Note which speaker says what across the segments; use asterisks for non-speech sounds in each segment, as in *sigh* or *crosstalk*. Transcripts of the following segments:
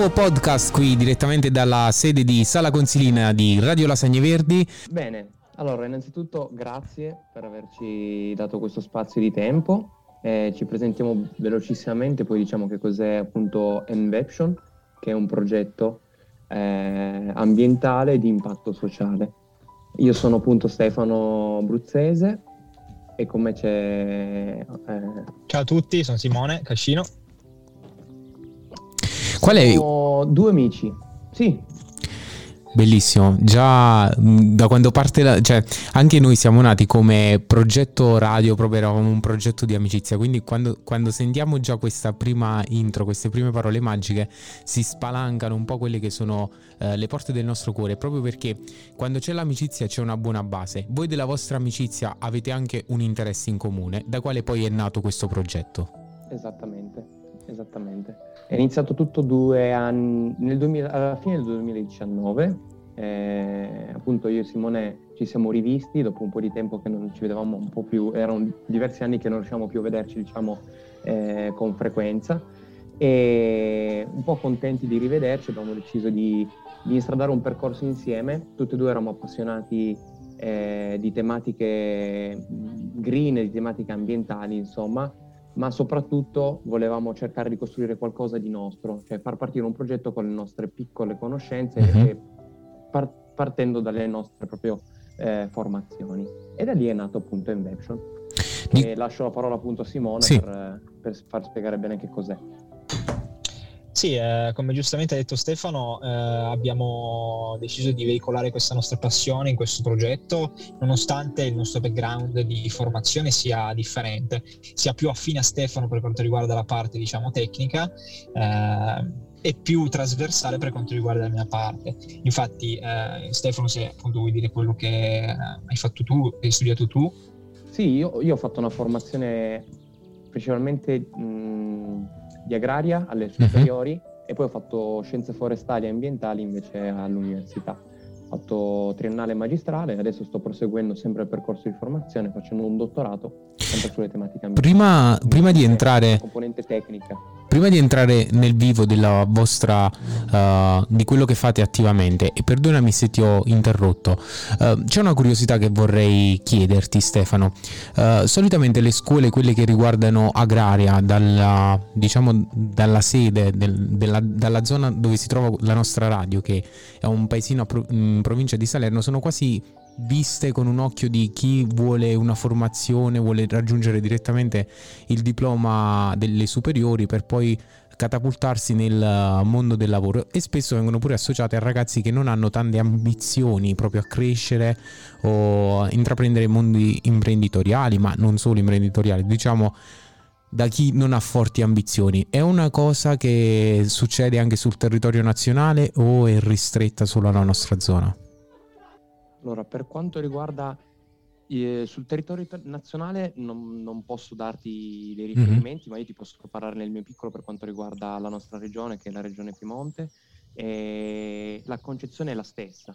Speaker 1: nuovo podcast qui direttamente dalla sede di Sala Consilina di Radio Lasagne Verdi.
Speaker 2: Bene, allora innanzitutto grazie per averci dato questo spazio di tempo. Eh, ci presentiamo velocissimamente, poi diciamo che cos'è appunto Enveption, che è un progetto eh, ambientale di impatto sociale. Io sono appunto Stefano Bruzzese e con me c'è...
Speaker 3: Eh... Ciao a tutti, sono Simone Cascino.
Speaker 1: Qual è?
Speaker 2: Due amici. Sì,
Speaker 1: Bellissimo, già da quando parte la, cioè anche noi siamo nati come progetto radio, proprio eravamo un progetto di amicizia, quindi quando, quando, sentiamo già questa prima intro, queste prime parole magiche, si spalancano un po' quelle che sono eh, le porte del nostro cuore, proprio perché quando c'è l'amicizia c'è una buona base. Voi della vostra amicizia avete anche un interesse in comune, da quale poi è nato questo progetto.
Speaker 2: Esattamente, esattamente. È iniziato tutto due anni, nel 2000, alla fine del 2019, eh, appunto io e Simone ci siamo rivisti dopo un po' di tempo che non ci vedevamo un po' più, erano diversi anni che non riuscivamo più a vederci diciamo eh, con frequenza e un po' contenti di rivederci abbiamo deciso di, di instradare un percorso insieme, tutti e due eravamo appassionati eh, di tematiche green, di tematiche ambientali insomma ma soprattutto volevamo cercare di costruire qualcosa di nostro, cioè far partire un progetto con le nostre piccole conoscenze uh-huh. e par- partendo dalle nostre proprio eh, formazioni. E da lì è nato appunto Invention. Di... E lascio la parola appunto a Simone sì. per, per far spiegare bene che cos'è.
Speaker 3: Sì, eh, come giustamente ha detto Stefano, eh, abbiamo deciso di veicolare questa nostra passione in questo progetto, nonostante il nostro background di formazione sia differente, sia più affine a Stefano per quanto riguarda la parte, diciamo, tecnica. Eh, e più trasversale per quanto riguarda la mia parte. Infatti, eh, Stefano, se appunto vuoi dire quello che eh, hai fatto tu, hai studiato tu.
Speaker 2: Sì, io, io ho fatto una formazione principalmente mh, di agraria alle mhm. superiori uh-huh. e poi ho fatto scienze forestali e ambientali invece all'università. Ho fatto triennale magistrale e adesso sto proseguendo sempre il percorso di formazione facendo un dottorato sempre sulle tematiche ambientali.
Speaker 1: Prima, prima di entrare...
Speaker 2: Componente tecnica
Speaker 1: Prima di entrare nel vivo della vostra, uh, di quello che fate attivamente, e perdonami se ti ho interrotto, uh, c'è una curiosità che vorrei chiederti Stefano. Uh, solitamente le scuole, quelle che riguardano agraria, dalla, diciamo, dalla sede, del, della, dalla zona dove si trova la nostra radio, che è un paesino in provincia di Salerno, sono quasi viste con un occhio di chi vuole una formazione, vuole raggiungere direttamente il diploma delle superiori per poi catapultarsi nel mondo del lavoro e spesso vengono pure associate a ragazzi che non hanno tante ambizioni proprio a crescere o intraprendere mondi imprenditoriali, ma non solo imprenditoriali, diciamo da chi non ha forti ambizioni. È una cosa che succede anche sul territorio nazionale o è ristretta solo alla nostra zona?
Speaker 2: Allora, per quanto riguarda eh, sul territorio nazionale non, non, posso darti dei mhm. riferimenti, mm-hmm. ma io ti posso parlare nel mio piccolo per quanto riguarda la nostra regione, che è la regione Piemonte. E la concezione è la stessa,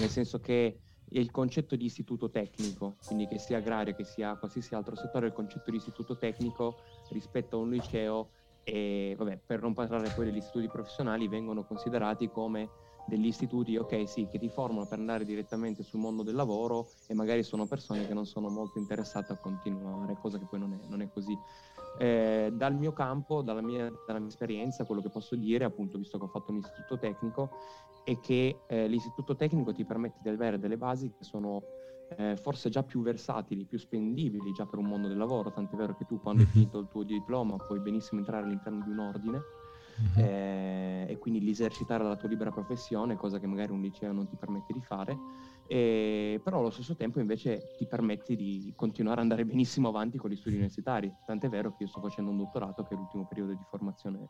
Speaker 2: nel senso che il concetto di istituto tecnico, quindi che sia agrario che sia qualsiasi altro settore, il concetto di istituto tecnico rispetto a un liceo e vabbè, per non parlare poi degli istituti professionali vengono considerati come degli istituti, ok, sì, che ti formano per andare direttamente sul mondo del lavoro e magari sono persone che non sono molto interessate a continuare, cosa che poi non è, non è così. Eh, dal mio campo, dalla mia, dalla mia, esperienza, quello che posso dire, appunto, visto che ho fatto un istituto tecnico, è che eh, l'istituto tecnico ti permette di avere delle basi che sono eh, forse già più versatili, più spendibili già per un mondo del lavoro, tant'è vero che tu quando hai mhm. finito il tuo diploma puoi benissimo entrare all'interno di un ordine uh-huh. eh, e quindi l'esercitare la tua libera professione, cosa che magari un liceo non ti permette di fare, e, però allo stesso tempo invece ti permette di continuare ad andare benissimo avanti con gli studi universitari, tant'è vero che io sto facendo un dottorato che è l'ultimo periodo di formazione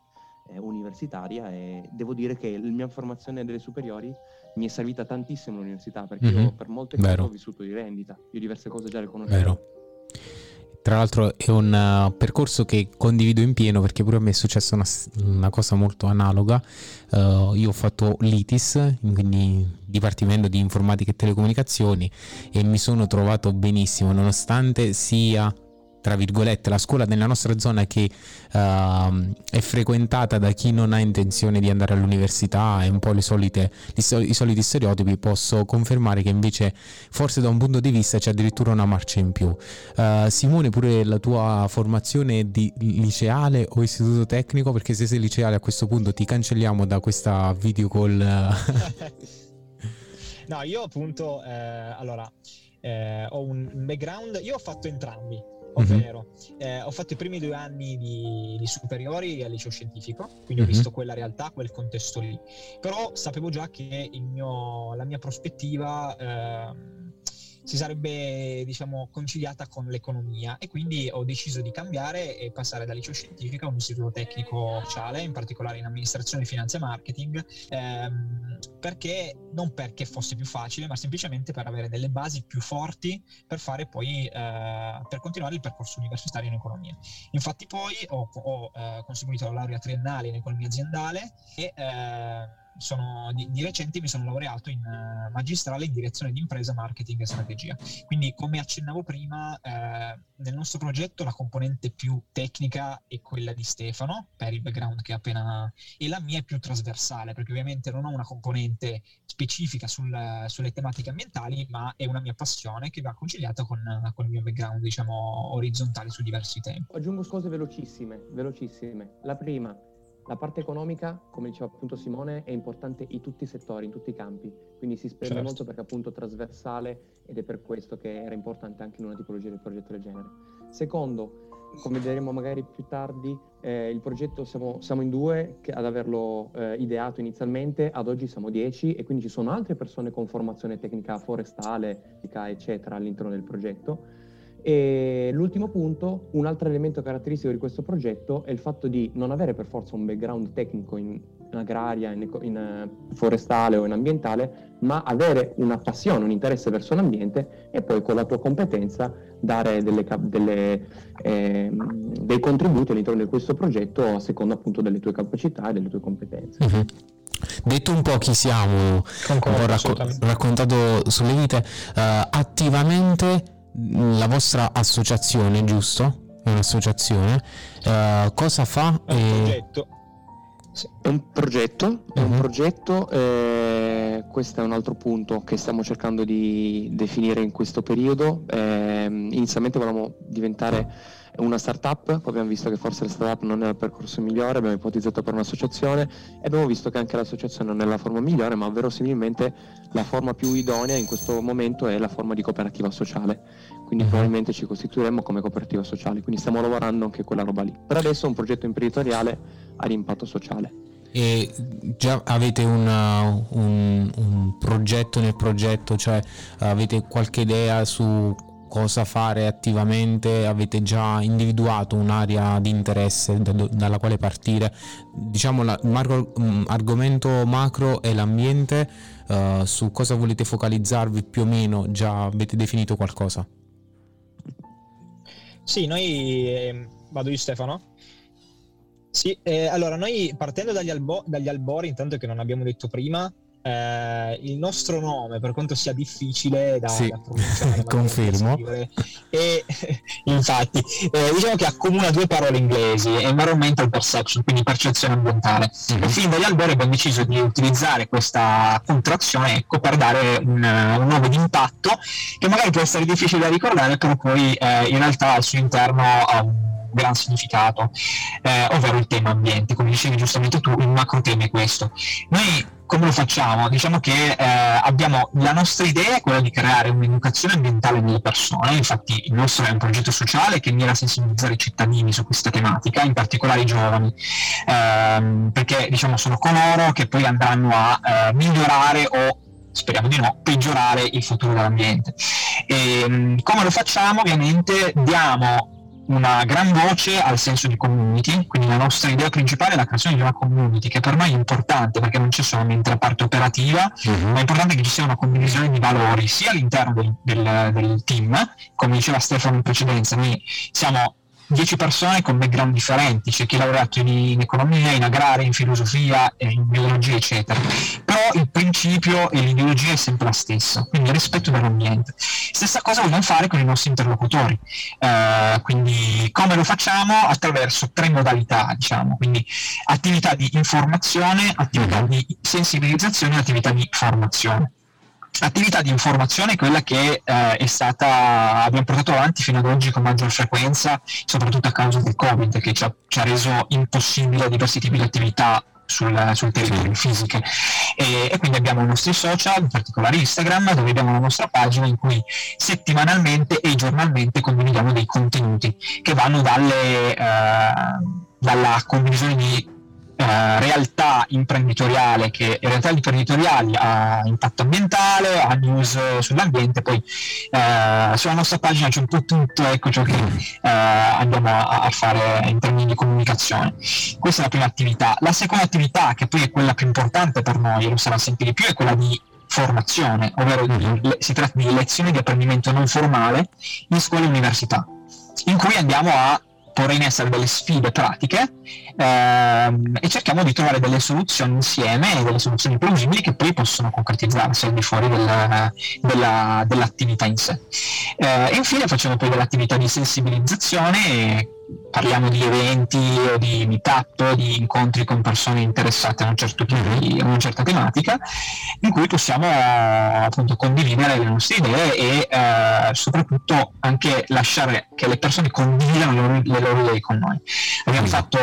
Speaker 2: eh, universitaria e devo dire che la mia formazione delle superiori mi è servita tantissimo all'università perché uh-huh. io per molte cose ho vissuto di rendita, io diverse cose già le conoscevo.
Speaker 1: Vero. Tra l'altro è un uh, percorso che condivido in pieno perché pure a me è successa una, una cosa molto analoga. Uh, io ho fatto l'ITIS, quindi Dipartimento di Informatica e Telecomunicazioni, e mi sono trovato benissimo nonostante sia tra virgolette, la scuola nella nostra zona che uh, è frequentata da chi non ha intenzione di andare all'università e un po' solite, i soliti stereotipi, posso confermare che invece forse da un punto di vista c'è addirittura una marcia in più. Uh, Simone, pure la tua formazione è di liceale o istituto tecnico? Perché se sei liceale a questo punto ti cancelliamo da questa video call. *laughs*
Speaker 3: no, io appunto, eh, allora, eh, ho un background, io ho fatto entrambi, ovvero mm-hmm. eh, ho fatto i primi due anni di, di superiori al liceo scientifico, quindi mm-hmm. ho mhm. visto quella realtà, quel contesto lì, però sapevo già che mio, la mia prospettiva... Eh, si sarebbe diciamo conciliata con l'economia e quindi ho deciso di cambiare e passare dal liceo scientifico a un istituto tecnico sociale, in particolare in amministrazione, finanza e marketing, ehm, perché non perché fosse più facile, ma semplicemente per avere delle basi più forti per fare poi eh, per continuare il percorso universitario in economia. Infatti poi ho, ho eh, conseguito la laurea triennale in economia aziendale e eh, sono, di, di, recente mi sono laureato in uh, magistrale in direzione di impresa, marketing e strategia. Quindi, come accennavo prima, eh, nel nostro progetto la componente più tecnica è quella di Stefano, per il background che ha appena... e la mia è più trasversale, perché ovviamente non ho una componente specifica sul, sulle tematiche ambientali, ma è una mia passione che va conciliata con, con il mio background, diciamo, orizzontale su diversi temi.
Speaker 2: Aggiungo cose velocissime, velocissime. La prima, la parte economica, come diceva appunto Simone, è importante in tutti i settori, in tutti i campi, quindi si spende certo. molto perché appunto trasversale ed è per questo che era importante anche in una tipologia di progetto del genere. Secondo, come vedremo magari più tardi, eh, il progetto siamo, siamo, in due ad averlo eh, ideato inizialmente, ad oggi siamo dieci e quindi ci sono altre persone con formazione tecnica forestale, eccetera, all'interno del progetto e l'ultimo punto, un altro elemento caratteristico di questo progetto è il fatto di non avere per forza un background tecnico in, in agraria, in, in uh, forestale o in ambientale, ma avere una passione, un interesse verso l'ambiente e poi con la tua competenza dare delle, delle, eh, dei contributi all'interno di questo progetto a seconda appunto delle tue capacità e delle tue competenze.
Speaker 1: Mm-hmm. Detto un po' chi siamo, Concordo, un po' racco- raccontato sulle vite, uh, attivamente la vostra associazione, giusto? È un'associazione. Uh, cosa fa?
Speaker 2: È un progetto. È un progetto, è un mhm. progetto eh, questo è un altro punto che stiamo cercando di definire in questo periodo. Eh, inizialmente volevamo diventare una startup, poi abbiamo visto che forse la startup non è il percorso migliore, abbiamo ipotizzato per un'associazione e abbiamo visto che anche l'associazione non è la forma migliore, ma verosimilmente la forma più idonea in questo momento è la forma di cooperativa sociale. Quindi mhm. probabilmente ci costituiremo come cooperativa sociale, quindi stiamo lavorando anche quella roba lì. Per adesso è un progetto imprenditoriale ad impatto sociale.
Speaker 1: E già avete una, un, un, progetto nel progetto, cioè avete qualche idea su cosa fare attivamente, avete già individuato un'area di interesse da, dalla quale partire. Diciamo l'argomento macro è l'ambiente, uh, su cosa volete focalizzarvi più o meno, già avete definito qualcosa?
Speaker 3: Sì, noi eh, vado io Stefano. Sì, eh, allora noi partendo dagli, albo- dagli albori, intanto che non abbiamo detto prima, eh, il nostro nome, per quanto sia difficile da,
Speaker 1: sì, da pronunciare, *laughs* confermo.
Speaker 3: E *laughs* infatti, eh, diciamo che accomuna due parole inglesi: environmental perception, quindi percezione ambientale. Mm-hmm. Fin dagli albori abbiamo deciso di utilizzare questa contrazione ecco, per dare un, un nome di impatto che magari può essere difficile da ricordare, però poi eh, in realtà al suo interno ha un gran significato, eh, ovvero il tema ambiente. Come dicevi giustamente tu, il macro tema è questo. Noi come lo facciamo? Diciamo che eh, abbiamo la nostra idea è quella di creare un'educazione ambientale nelle persone, infatti il nostro è un progetto sociale che mira a sensibilizzare i cittadini su questa tematica, in particolare i giovani, ehm, perché diciamo sono coloro che poi andranno a eh, migliorare o speriamo di no, peggiorare il futuro dell'ambiente. E, ehm, come lo facciamo? Ovviamente diamo una gran voce al senso di community, quindi la nostra idea principale è la creazione di una community che per noi è importante perché non c'è solamente la parte operativa, uh-huh. ma è importante che ci sia una condivisione di valori sia all'interno del, del, del team, come diceva Stefano in precedenza, noi siamo 10 persone con background differenti, c'è chi ha lavorato in, in economia, in agraria, in filosofia, in biologia, eccetera. Però il principio e l'ideologia è sempre la stessa, quindi rispetto dell'ambiente. Stessa cosa vogliamo fare con i nostri interlocutori, eh, quindi come lo facciamo? Attraverso tre modalità, diciamo, quindi attività di informazione, attività di sensibilizzazione e attività di formazione attività di informazione è quella che eh, è stata, abbiamo portato avanti fino ad oggi con maggior frequenza, soprattutto a causa del Covid, che ci ha, ci ha reso impossibile diversi tipi di attività sul, sul territorio fisiche. E, e, quindi abbiamo i nostri social, in particolare Instagram, dove abbiamo la nostra pagina in cui settimanalmente e giornalmente condividiamo dei contenuti che vanno dalle, eh, dalla condivisione di eh, realtà imprenditoriale che realtà imprenditoriali ha impatto ambientale, ha news sull'ambiente, poi eh, sulla nostra pagina c'è un po' tutto ecco ciò che eh, andiamo a, a, fare in termini di comunicazione. Questa è la prima attività. La seconda attività, che poi è quella più importante per noi, e lo sarà sempre di più, è quella di formazione, ovvero mm-hmm. si tratta di lezioni di apprendimento non formale in scuole e università, in cui andiamo a porre in essere delle sfide pratiche ehm, e cerchiamo di trovare delle soluzioni insieme, delle soluzioni plausibili che poi possono concretizzarsi al di fuori del, della, dell'attività in sé. Eh, e infine facciamo poi dell'attività di sensibilizzazione parliamo di eventi o di meetup, di incontri con persone interessate a, un certo di, a una certa tematica, in cui possiamo appunto condividere le nostre idee e eh, soprattutto anche lasciare che le persone condividano le loro, idee con noi. Abbiamo fatto,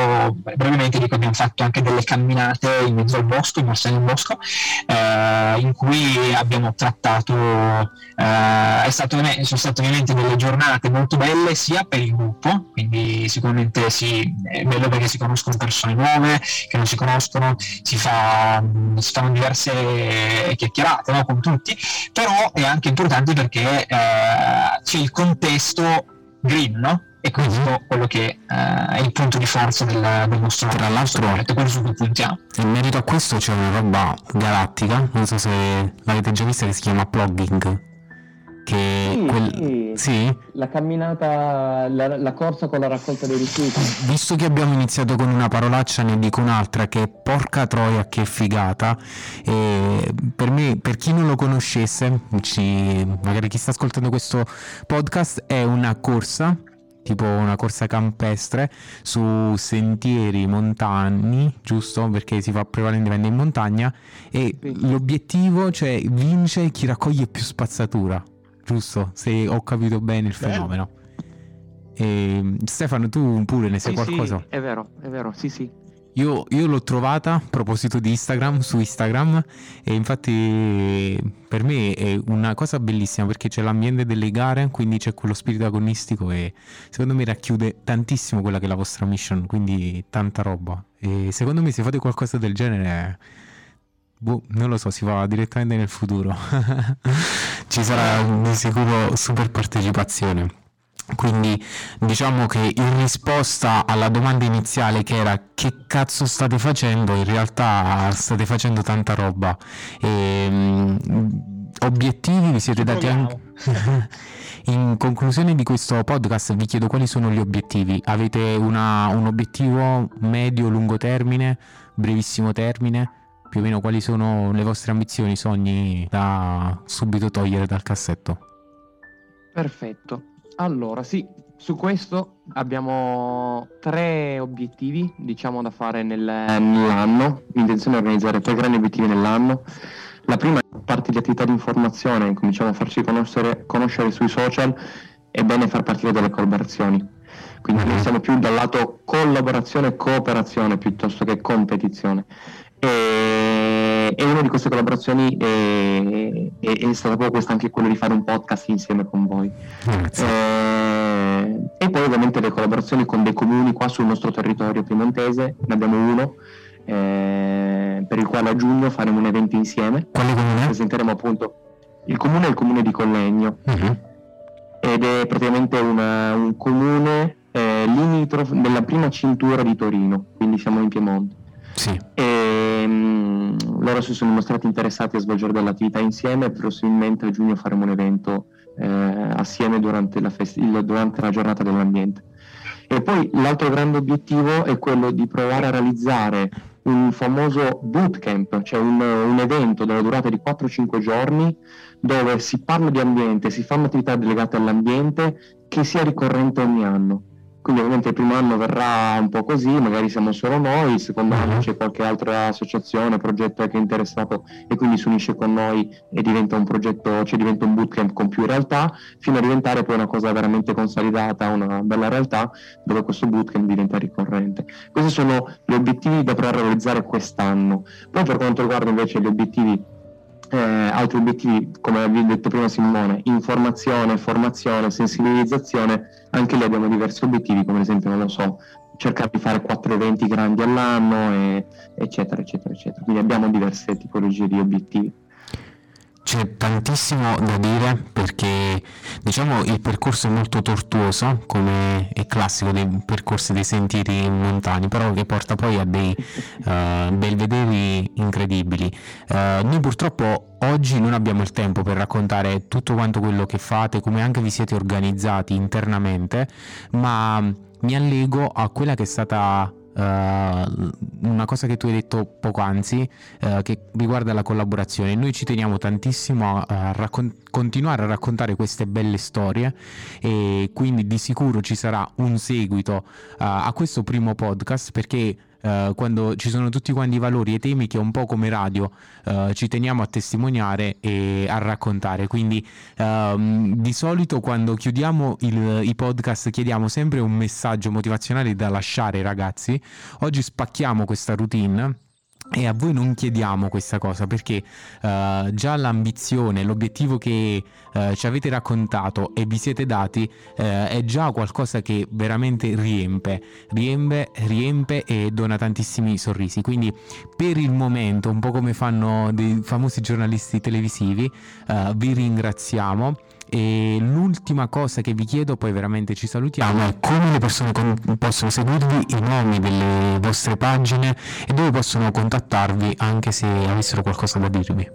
Speaker 3: brevemente dico, abbiamo fatto anche delle camminate in mezzo al bosco, in immersioni in bosco, eh, in cui abbiamo trattato, eh, è stato, sono state ovviamente delle giornate molto belle sia per il gruppo, quindi sicuramente sì, è bello perché si conoscono persone nuove che non si conoscono, si, fa, si fanno diverse chiacchierate no, con tutti, però è anche importante perché eh, c'è il contesto green, no? E questo è quello che eh, è il punto di forza del, del nostro
Speaker 1: Tra l'altro, progetto, quello su cui puntiamo. In merito a questo c'è una roba galattica, non so se l'avete già vista, che si chiama plugging che
Speaker 2: sì, quel... sì. sì? la camminata, la, la, corsa con la raccolta dei rifiuti.
Speaker 1: Visto che abbiamo iniziato con una parolaccia, ne dico un'altra che porca troia, che figata. E per me, per chi non lo conoscesse, ci... magari chi sta ascoltando questo podcast, è una corsa tipo una corsa campestre su sentieri montani, giusto? Perché si fa prevalentemente in montagna e l'obiettivo, cioè vince chi raccoglie più spazzatura giusto? Se ho capito bene il fenomeno. E, Stefano, tu pure ne sai sì, qualcosa?
Speaker 2: Sì, è vero, è vero, sì, sì.
Speaker 1: Io, io, l'ho trovata a proposito di Instagram, su Instagram, e infatti per me è una cosa bellissima perché c'è l'ambiente delle gare, quindi c'è quello spirito agonistico e secondo me racchiude tantissimo quella che è la vostra mission, quindi tanta roba. E secondo me se fate qualcosa del genere Boh, non lo so, si va direttamente nel futuro. *laughs* Ci sarà di sicuro super partecipazione. Quindi diciamo che in risposta alla domanda iniziale che era che cazzo state facendo, in realtà state facendo tanta roba. E, um, obiettivi vi siete dati anche... *laughs* in conclusione di questo podcast vi chiedo quali sono gli obiettivi. Avete una, un obiettivo medio, lungo termine, brevissimo termine? Più o meno quali sono le vostre ambizioni, sogni da subito togliere dal cassetto.
Speaker 2: Perfetto. Allora, sì, su questo abbiamo tre obiettivi, diciamo, da fare nel, nell'anno. L'intenzione è organizzare tre grandi obiettivi nell'anno. La prima è parte di attività di informazione, cominciamo a farci conoscere, conoscere sui social, è bene far partire delle collaborazioni. Quindi noi siamo più dal lato collaborazione e cooperazione piuttosto che competizione. E, e una di queste collaborazioni è, è, è, stata proprio questa anche quella di fare un podcast insieme con voi. Eh, e poi ovviamente le collaborazioni con dei comuni qua sul nostro territorio piemontese, ne abbiamo uno. Eh, per il quale a giugno faremo un evento insieme.
Speaker 1: Quale comune?
Speaker 2: Presenteremo appunto il comune è il comune di Collegno uh-huh. ed è praticamente una, un comune eh, limitrof della prima cintura di Torino, quindi siamo in Piemonte.
Speaker 1: Sì.
Speaker 2: E, um, loro si sono mostrati interessati a svolgere dell'attività insieme e probabilmente a giugno faremo un evento eh, assieme durante la, fest- durante la giornata dell'ambiente. E poi l'altro grande obiettivo è quello di provare a realizzare un famoso bootcamp, cioè un, un evento della durata di 4-5 giorni dove si parla di ambiente, si fanno attività legate all'ambiente che sia ricorrente ogni anno. Quindi ovviamente il primo anno verrà un po' così, magari siamo solo noi, il secondo anno mhm. c'è qualche altra associazione, progetto che è interessato e quindi si unisce con noi e diventa un progetto, cioè diventa un bootcamp con più realtà, fino a diventare poi una cosa veramente consolidata, una bella realtà dove questo bootcamp diventa ricorrente. Questi sono gli obiettivi da provare a realizzare quest'anno. Poi per quanto riguarda invece gli obiettivi eh, altri obiettivi, come vi detto prima Simone, informazione, formazione, sensibilizzazione, anche lì abbiamo diversi obiettivi, come ad esempio, non lo so, cercare di fare quattro eventi grandi all'anno, e, eccetera, eccetera, eccetera. Quindi abbiamo diverse tipologie di obiettivi.
Speaker 1: C'è tantissimo da dire perché diciamo il percorso è molto tortuoso come è classico dei percorsi dei sentieri montani però che porta poi a dei uh, belvederi incredibili uh, noi purtroppo oggi non abbiamo il tempo per raccontare tutto quanto quello che fate come anche vi siete organizzati internamente ma mi allego a quella che è stata Uh, una cosa che tu hai detto poc'anzi uh, che riguarda la collaborazione. Noi ci teniamo tantissimo a, a raccon- continuare a raccontare queste belle storie e quindi di sicuro ci sarà un seguito uh, a questo primo podcast perché Uh, quando ci sono tutti quanti i valori e temi che un po' come radio uh, ci teniamo a testimoniare e a raccontare. Quindi uh, di solito quando chiudiamo il, i podcast chiediamo sempre un messaggio motivazionale da lasciare ragazzi. Oggi spacchiamo questa routine e a voi non chiediamo questa cosa perché uh, già l'ambizione, l'obiettivo che uh, ci avete raccontato e vi siete dati uh, è già qualcosa che veramente riempie, riempie, riempie e dona tantissimi sorrisi. Quindi per il momento, un po' come fanno dei famosi giornalisti televisivi, vi ringraziamo. E l'ultima cosa che vi chiedo, poi veramente ci salutiamo, è come le persone con- possono seguirvi, i nomi delle vostre pagine e dove possono contattarvi anche se avessero qualcosa da dirvi.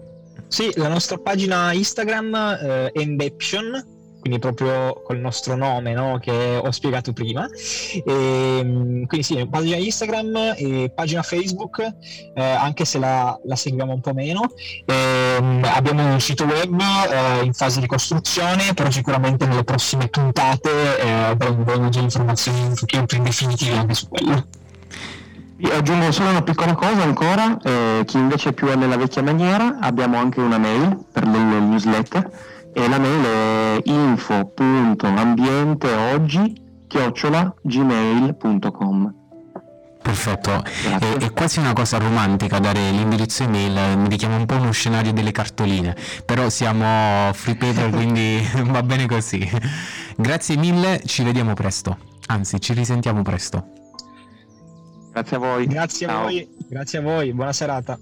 Speaker 3: Sì, la nostra pagina Instagram eh, è Embeption quindi proprio col nostro nome no? che ho spiegato prima. E, ehm, quindi sì, pagina Instagram e pagina Facebook, eh, anche se la, la, seguiamo un po' meno. E, ehm, abbiamo un sito web eh, in fase di costruzione, però sicuramente nelle prossime puntate eh, avremo già informazioni un pochino più definitive anche su quello.
Speaker 2: Aggiungo solo una piccola cosa ancora, eh, chi invece è più nella vecchia maniera, abbiamo anche una mail per le newsletter e la mail è info.ambienteoggi-gmail.com
Speaker 1: Perfetto, è, è, quasi una cosa romantica dare l'indirizzo email, mi richiama un po' uno scenario delle cartoline, però siamo free paper *laughs* quindi va bene così. Grazie mille, ci vediamo presto, anzi ci risentiamo presto.
Speaker 2: Grazie a voi.
Speaker 3: Grazie Ciao. a voi, grazie a voi, buona serata.